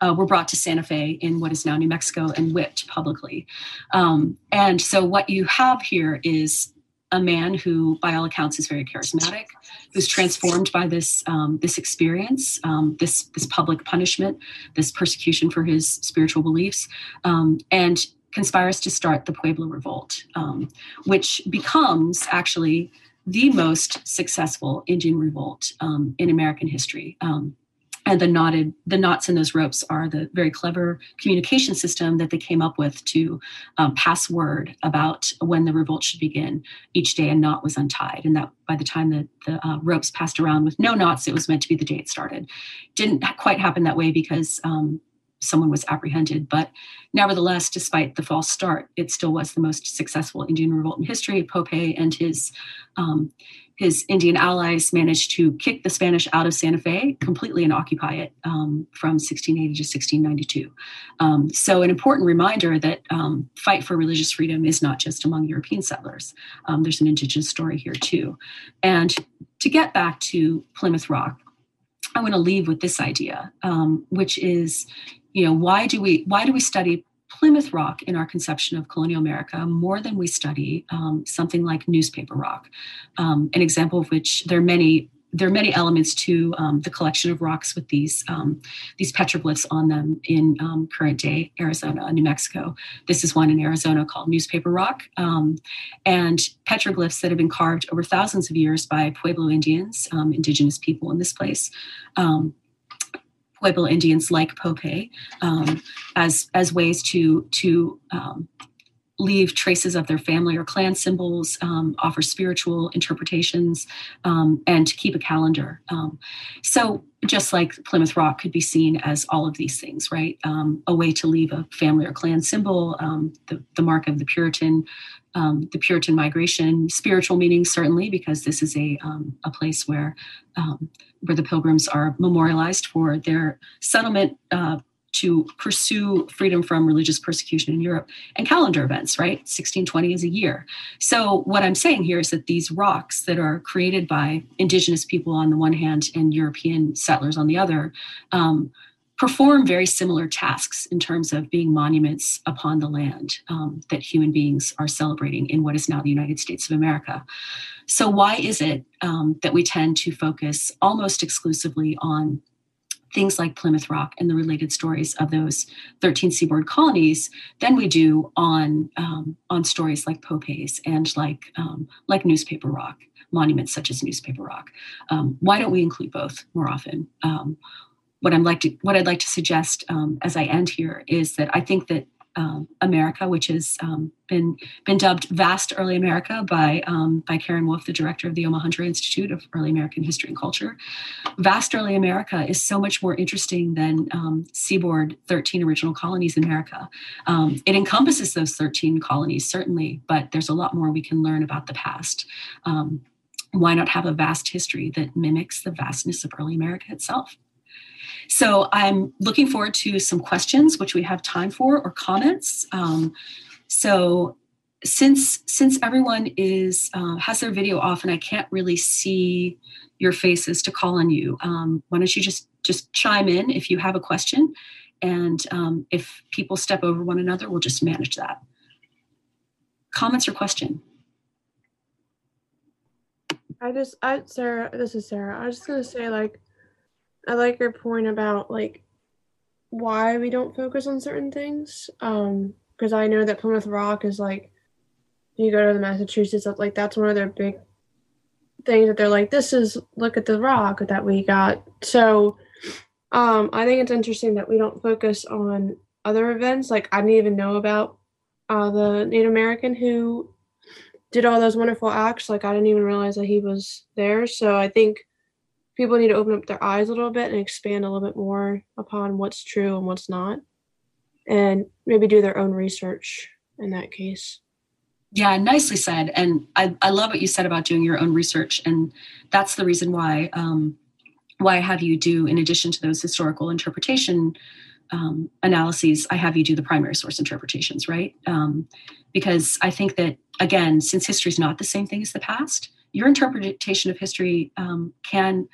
uh, were brought to Santa Fe in what is now New Mexico and whipped publicly. Um, and so what you have here is a man who, by all accounts, is very charismatic, who's transformed by this um, this experience, um, this this public punishment, this persecution for his spiritual beliefs, um, and conspires to start the Pueblo Revolt, um, which becomes actually the most successful Indian revolt um, in American history. And the knotted the knots in those ropes are the very clever communication system that they came up with to um, pass word about when the revolt should begin each day a knot was untied and that by the time that the uh, ropes passed around with no knots it was meant to be the day it started didn't quite happen that way because um, someone was apprehended. But nevertheless, despite the false start, it still was the most successful Indian revolt in history. Pope and his um, his Indian allies managed to kick the Spanish out of Santa Fe completely and occupy it um, from 1680 to 1692. Um, so, an important reminder that um, fight for religious freedom is not just among European settlers. Um, there's an indigenous story here too. And to get back to Plymouth Rock, I want to leave with this idea, um, which is, you know, why do we why do we study Plymouth Rock in our conception of colonial America more than we study um, something like newspaper rock. Um, an example of which there are many there are many elements to um, the collection of rocks with these um, these petroglyphs on them in um, current day Arizona, New Mexico. This is one in Arizona called newspaper rock, um, and petroglyphs that have been carved over thousands of years by Pueblo Indians, indigenous people in this place. Pueblo Indians like Pope um, as as ways to to um, leave traces of their family or clan symbols, um, offer spiritual interpretations, um, and to keep a calendar. Um, so, just like Plymouth Rock could be seen as all of these things, right? Um, a way to leave a family or clan symbol, the, the mark of the Puritan um, the Puritan migration, spiritual meaning certainly, because this is a um, a place where um, where the Pilgrims are memorialized for their settlement uh, to pursue freedom from religious persecution in Europe, and calendar events. Right, 1620 is a year. So what I'm saying here is that these rocks that are created by indigenous people on the one hand and European settlers on the other um, perform very similar tasks in terms of being monuments upon the land um, that human beings are celebrating in what is now the United States of America. So, why is it um, that we tend to focus almost exclusively on things like Plymouth Rock and the related stories of those 13 seaboard colonies than we do on um, on stories like Popes and like um, like Newspaper Rock monuments such as Newspaper Rock. Um, why don't we include both more often? Um, what I'm like to what I'd like to suggest um, as I end here is that I think that um, America, which has um, been been dubbed Vast Early America by um, by Karin Wulf, the director of the Omohundro Institute of Early American History and Culture. Vast Early America is so much more interesting than um, Seaboard 13 Original Colonies in America. Um, it encompasses those 13 colonies certainly, but there's a lot more we can learn about the past. Um, why not have a vast history that mimics the vastness of early America itself? So I'm looking forward to some questions, which we have time for, or comments. Um, so since since everyone is uh, has their video off and I can't really see your faces to call on you, um, why don't you just just chime in if you have a question, and um, if people step over one another, we'll just manage that. Comments or question? I just, I Sarah, this is Sarah. I was just gonna say like I like your point about like why we don't focus on certain things. Um, because I know that Plymouth Rock is like you go to the Massachusetts, like that's one of their big things that they're like, this is look at the rock that we got. So um, I think it's interesting that we don't focus on other events. Like I didn't even know about uh, the Native American who did all those wonderful acts. Like I didn't even realize that he was there. So I think people need to open up their eyes a little bit and expand a little bit more upon what's true and what's not. And maybe do their own research in that case. Yeah nicely said. And i, I love what you said about doing your own research. And that's the reason why um, why i have you do in addition to those historical interpretation um, analyses i have you do the primary source interpretations right? Um, because i think that again since history is not the same thing as the past your interpretation of history um, can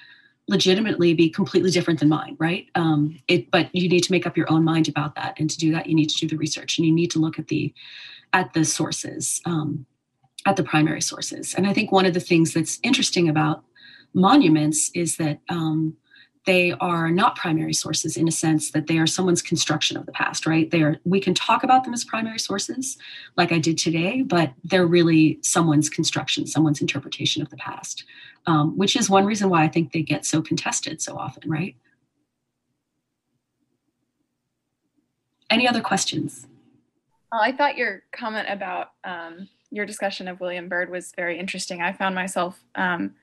legitimately be completely different than mine right? Um, it, but you need to make up your own mind about that. And to do that you need to do the research and you need to look at the at the sources um, at the primary sources. And i think one of the things that's interesting about monuments is that um, they are not primary sources in a sense that they are someone's construction of the past right? They are we can talk about them as primary sources like i did today but they're really someone's construction someone's interpretation of the past um, which is one reason why i think they get so contested so often right? Any other questions? Well, i thought your comment about um, your discussion of william byrd was very interesting. I found myself um,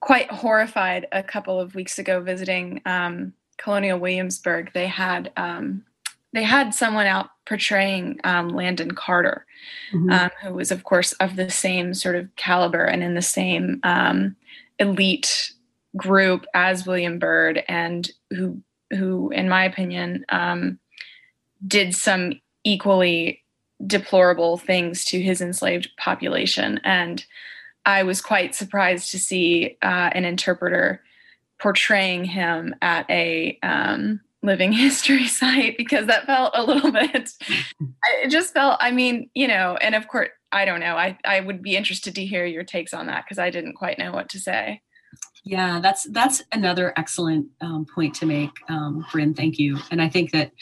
quite horrified a couple of weeks ago visiting um, Colonial Williamsburg, they had um, they had someone out portraying um, Landon Carter, mm-hmm. um, who was, of course, of the same sort of caliber and in the same um, elite group as William Byrd, and who, who, in my opinion, um, did some equally deplorable things to his enslaved population. And I was quite surprised to see uh, an interpreter portraying him at a um, living *laughs* history site because that felt a little *laughs* bit it just felt i mean you know and of course i don't know i i would be interested to hear your takes on that because i didn't quite know what to say. Yeah that's that's another excellent um, point to make um, bryn thank you. And i think that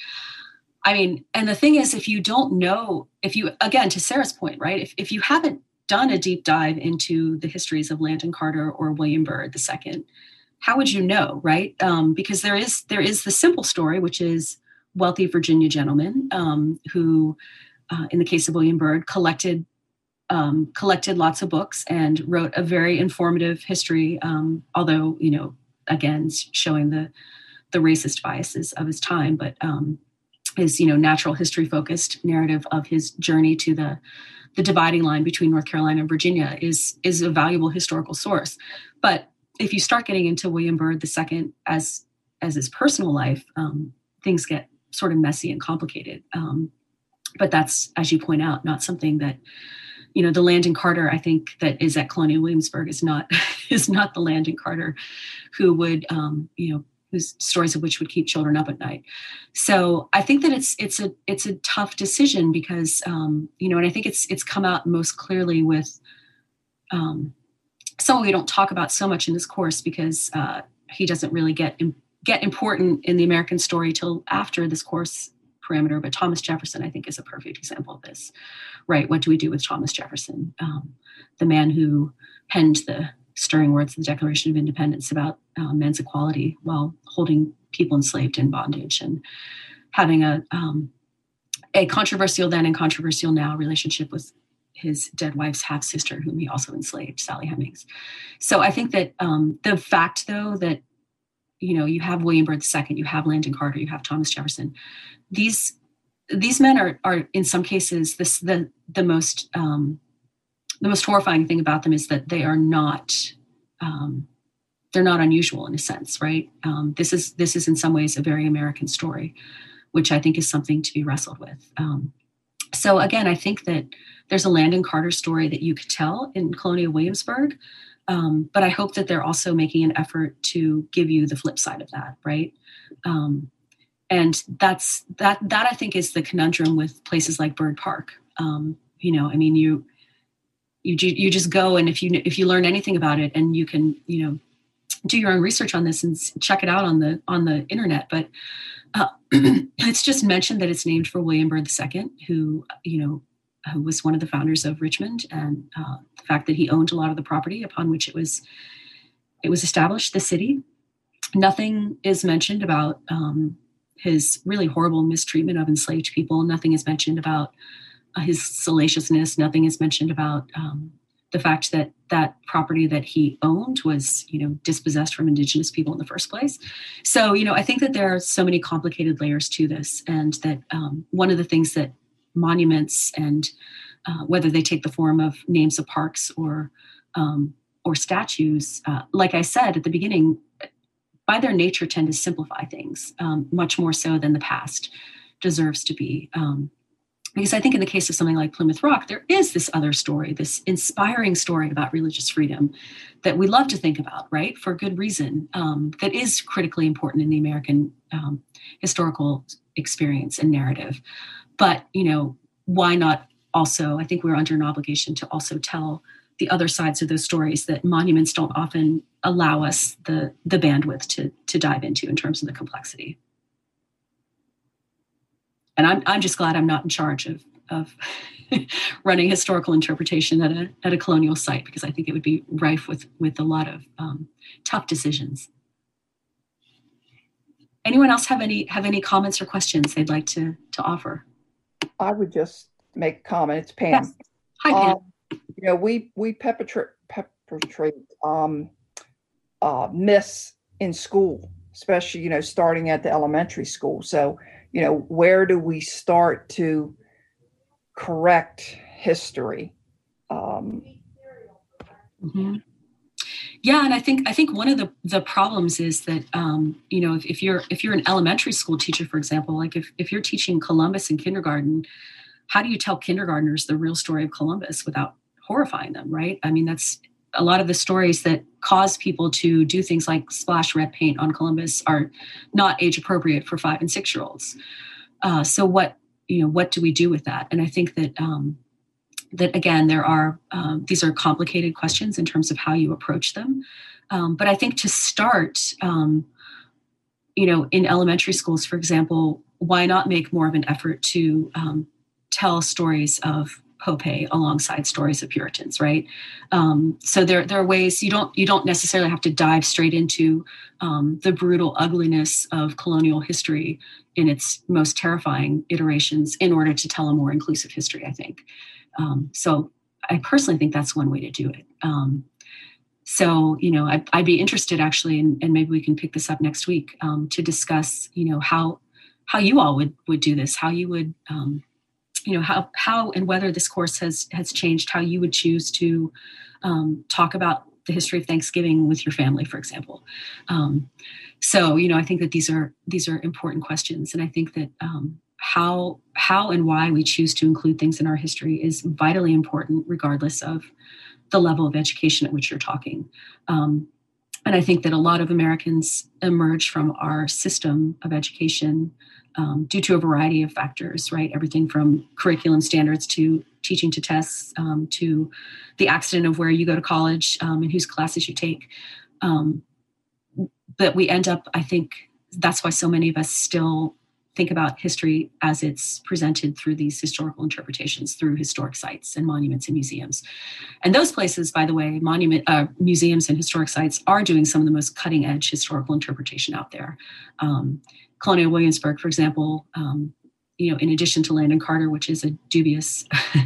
i mean and the thing is if you don't know if you again to sarah's point right if, if you haven't done a deep dive into the histories of landon carter or william byrd II, how would you know, right? Um, because there is there is the simple story, which is wealthy Virginia gentleman um, who, uh, in the case of William Byrd, collected um, collected lots of books and wrote a very informative history. Um, although you know, again, showing the the racist biases of his time, but um, his you know natural history focused narrative of his journey to the the dividing line between North Carolina and Virginia is is a valuable historical source. But if you start getting into William Byrd II as as his personal life, um, things get sort of messy and complicated. Um, but that's, as you point out, not something that you know the Landon Carter I think that is at Colonial Williamsburg is not *laughs* is not the Landon Carter who would um, you know whose stories of which would keep children up at night. So I think that it's it's a it's a tough decision because um, you know, and I think it's it's come out most clearly with um, someone we don't talk about so much in this course because uh, he doesn't really get get important in the American story till after this course parameter. But Thomas Jefferson, I think, is a perfect example of this. Right? What do we do with Thomas Jefferson, um, the man who penned the stirring words of the Declaration of Independence about uh, men's equality while holding people enslaved in bondage and having a um, a controversial then and controversial now relationship with his dead wife's half sister, whom he also enslaved, Sally Hemings. So I think that um, the fact, though, that you know you have William Byrd II, you have Landon Carter, you have Thomas Jefferson. These these men are are in some cases this the the most um, the most horrifying thing about them is that they are not um, they're not unusual in a sense, right? Um, this is this is in some ways a very American story, which I think is something to be wrestled with. Um, so again, I think that there's a Landon Carter story that you could tell in Colonial Williamsburg, um, but I hope that they're also making an effort to give you the flip side of that, right? Um, and that's that. That I think is the conundrum with places like Byrd Park. Um, you know, I mean, you you you just go and if you if you learn anything about it and you can you know do your own research on this and check it out on the on the internet. But uh, *clears throat* it's just mentioned that it's named for william byrd ii who you know who was one of the founders of richmond and uh, the fact that he owned a lot of the property upon which it was it was established the city. Nothing is mentioned about um, his really horrible mistreatment of enslaved people. Nothing is mentioned about his salaciousness nothing is mentioned about um, the fact that that property that he owned was you know dispossessed from indigenous people in the first place. So you know i think that there are so many complicated layers to this and that um, one of the things that monuments and uh, whether they take the form of names of parks or um, or statues uh, like i said at the beginning by their nature tend to simplify things um, much more so than the past deserves to be um, because I think in the case of something like Plymouth Rock, there is this other story, this inspiring story about religious freedom that we love to think about, right? For good reason, um, that is critically important in the American um, historical experience and narrative. But, you know, why not also? I think we're under an obligation to also tell the other sides of those stories that monuments don't often allow us the the bandwidth to to dive into in terms of the complexity and I'm, I'm just glad I'm not in charge of, of *laughs* running historical interpretation at a, at a colonial site because I think it would be rife with, with a lot of um, tough decisions. Anyone else have any have any comments or questions they'd like to to offer? I would just make a comment. It's Pam. Yes. Hi, Pam. Um, you know, we we perpetrate perpetrate um, uh, myths in school especially you know starting at the elementary school. So you know where do we start to correct history? Um, mm-hmm. Yeah, and I think I think one of the the problems is that um, you know if, if you're if you're an elementary school teacher, for example, like if if you're teaching Columbus in kindergarten, how do you tell kindergartners the real story of Columbus without horrifying them? Right? I mean, that's a lot of the stories that cause people to do things like splash red paint on Columbus are not age appropriate for five and six year olds. Uh, so what you know what do we do with that? And I think that um, that again there are um, these are complicated questions in terms of how you approach them um, but i think to start um, you know in elementary schools for example why not make more of an effort to um, tell stories of Pope alongside stories of Puritans, right? Um, so there, there are ways you don't you don't necessarily have to dive straight into um, the brutal ugliness of colonial history in its most terrifying iterations in order to tell a more inclusive history. I think um, so I personally think that's one way to do it. Um, so, you know, I'd, I'd, be interested actually, and, and, maybe we can pick this up next week um, to discuss, you know, how how you all would would do this, how you would, um, you know, how how and whether this course has has changed how you would choose to um, talk about the history of Thanksgiving with your family, for example. Um, so, you know, I think that these are these are important questions, and I think that um, how how and why we choose to include things in our history is vitally important regardless of the level of education at which you're talking um, and i think that a lot of americans emerge from our system of education um, due to a variety of factors right? Everything from curriculum standards to teaching to tests um, to the accident of where you go to college um, and whose classes you take. Um, but we end up i think that's why so many of us still think about history as it's presented through these historical interpretations through historic sites and monuments and museums. And those places by the way monument uh, museums and historic sites are doing some of the most cutting edge historical interpretation out there. Um, colonial williamsburg for example um, you know in addition to landon carter which is a dubious *laughs*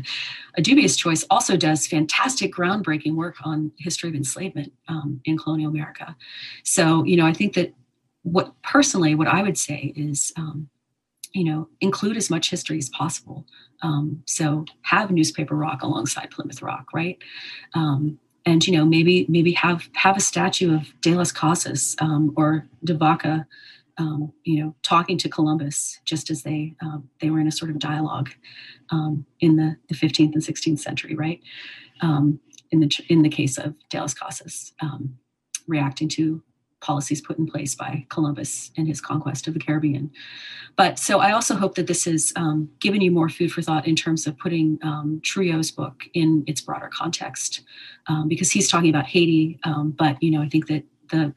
a dubious choice also does fantastic groundbreaking work on history of enslavement um, in colonial america. So you know i think that what personally what i would say is um, you know include as much history as possible. Um, so have newspaper rock alongside plymouth rock right? Um, and you know maybe maybe have have a statue of de las casas um, or de vaca um, you know talking to columbus just as they um, they were in a sort of dialogue um, in the, the 15th and 16th century right in the in the case of de las casas reacting to policies put in place by Columbus and his conquest of the Caribbean. But so I also hope that this has um, given you more food for thought in terms of putting um, Trouillot's book in its broader context, um, because he's talking about Haiti. Um, but you know, I think that the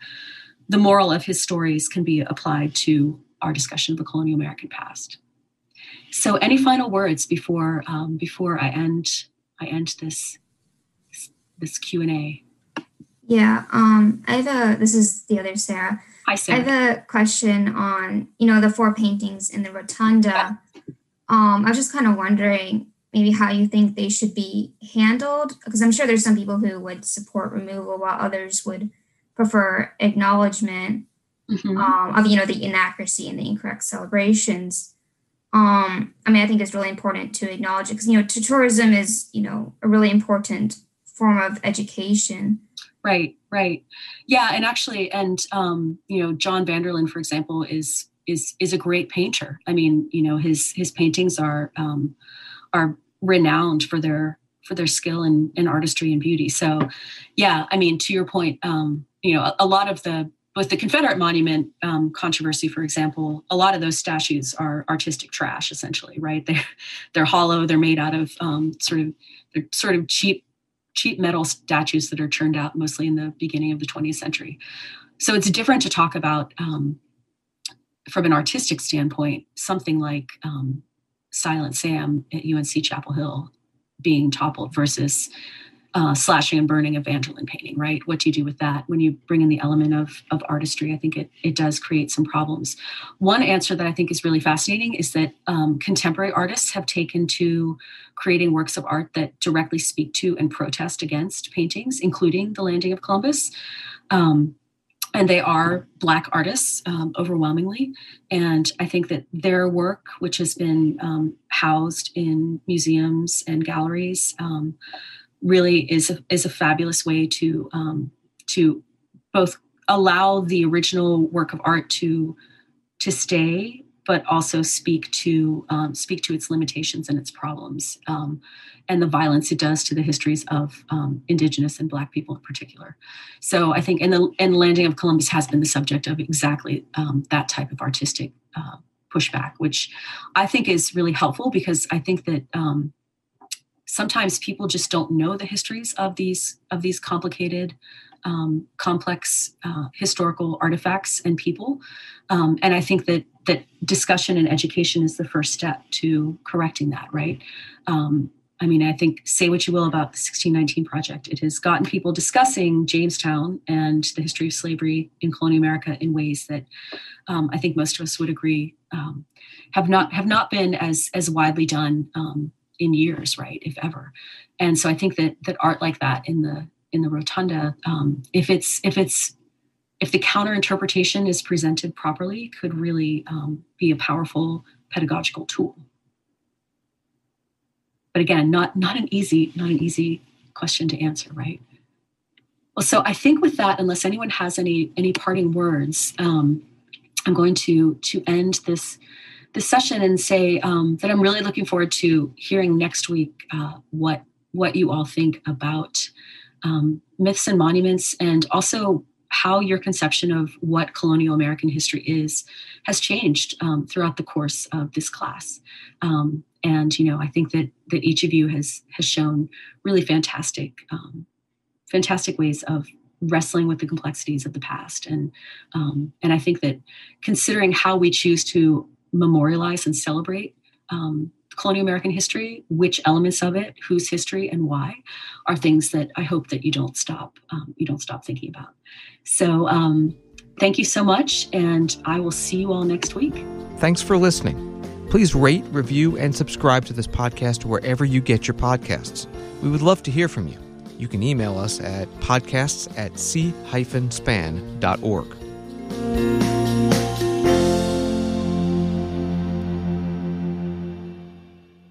the moral of his stories can be applied to our discussion of the colonial American past. So, any final words before um, before I end I end this this Q and A? Yeah, um, I have a. This is the other Sarah. Hi, Sarah. I have a question on you know the four paintings in the rotunda. Yeah. Um, I was just kind of wondering maybe how you think they should be handled because I'm sure there's some people who would support removal while others would prefer acknowledgment mm-hmm. um, of you know the inaccuracy and the incorrect celebrations. Um, I mean, I think it's really important to acknowledge it because you know, to tourism is you know a really important form of education. Right, right. Yeah, and actually, and um, you know, John Vanderlyn, for example, is is is a great painter. I mean, you know, his his paintings are um, are renowned for their for their skill and, and artistry and beauty. So, yeah, I mean, to your point, um, you know, a, a lot of the with the Confederate monument um, controversy, for example, a lot of those statues are artistic trash, essentially, right? They're they're hollow. They're made out of um, sort of they're sort of cheap cheap metal statues that are churned out mostly in the beginning of the 20th century. So it's different to talk about um, from an artistic standpoint, something like um, Silent Sam at UNC Chapel Hill being toppled versus uh, slashing and burning of Vanderlyn painting, right? What do you do with that when you bring in the element of, of artistry? I think it, it does create some problems. One answer that I think is really fascinating is that um, contemporary artists have taken to creating works of art that directly speak to and protest against paintings, including the landing of Columbus. Um, and they are black artists um, overwhelmingly and i think that their work which has been um, housed in museums and galleries um, really is a, is a fabulous way to um, to both allow the original work of art to to stay but also speak to um, speak to its limitations and its problems um, and the violence it does to the histories of um, indigenous and black people in particular. So i think and the and landing of columbus has been the subject of exactly um, that type of artistic uh, pushback which i think is really helpful because i think that um, sometimes people just don't know the histories of these of these complicated um, complex uh, historical artifacts and people. Um, and I think that that discussion and education is the first step to correcting that. Right. Um, I mean, I think say what you will about the 1619 project. It has gotten people discussing Jamestown and the history of slavery in colonial America in ways that um, I think most of us would agree um, have not have not been as as widely done um, in years, right, if ever. And so I think that that art like that in the in the rotunda, um, if it's if it's if the counter interpretation is presented properly, could really um, be a powerful pedagogical tool. But again, not not an easy not an easy question to answer, right? Well, so I think with that, unless anyone has any any parting words, um, I'm going to to end this this session and say um, that I'm really looking forward to hearing next week uh, what what you all think about um, myths and monuments, and also how your conception of what colonial American history is has changed um, throughout the course of this class. Um, and you know, I think that that each of you has has shown really fantastic, um, fantastic ways of wrestling with the complexities of the past. And um, and I think that considering how we choose to memorialize and celebrate um, colonial American history, which elements of it, whose history, and why, are things that I hope that you don't stop um, you don't stop thinking about. So um, thank you so much, and I will see you all next week. Thanks for listening. Please rate, review, and subscribe to this podcast wherever you get your podcasts. We would love to hear from you. You can email us at podcasts at c-span.org.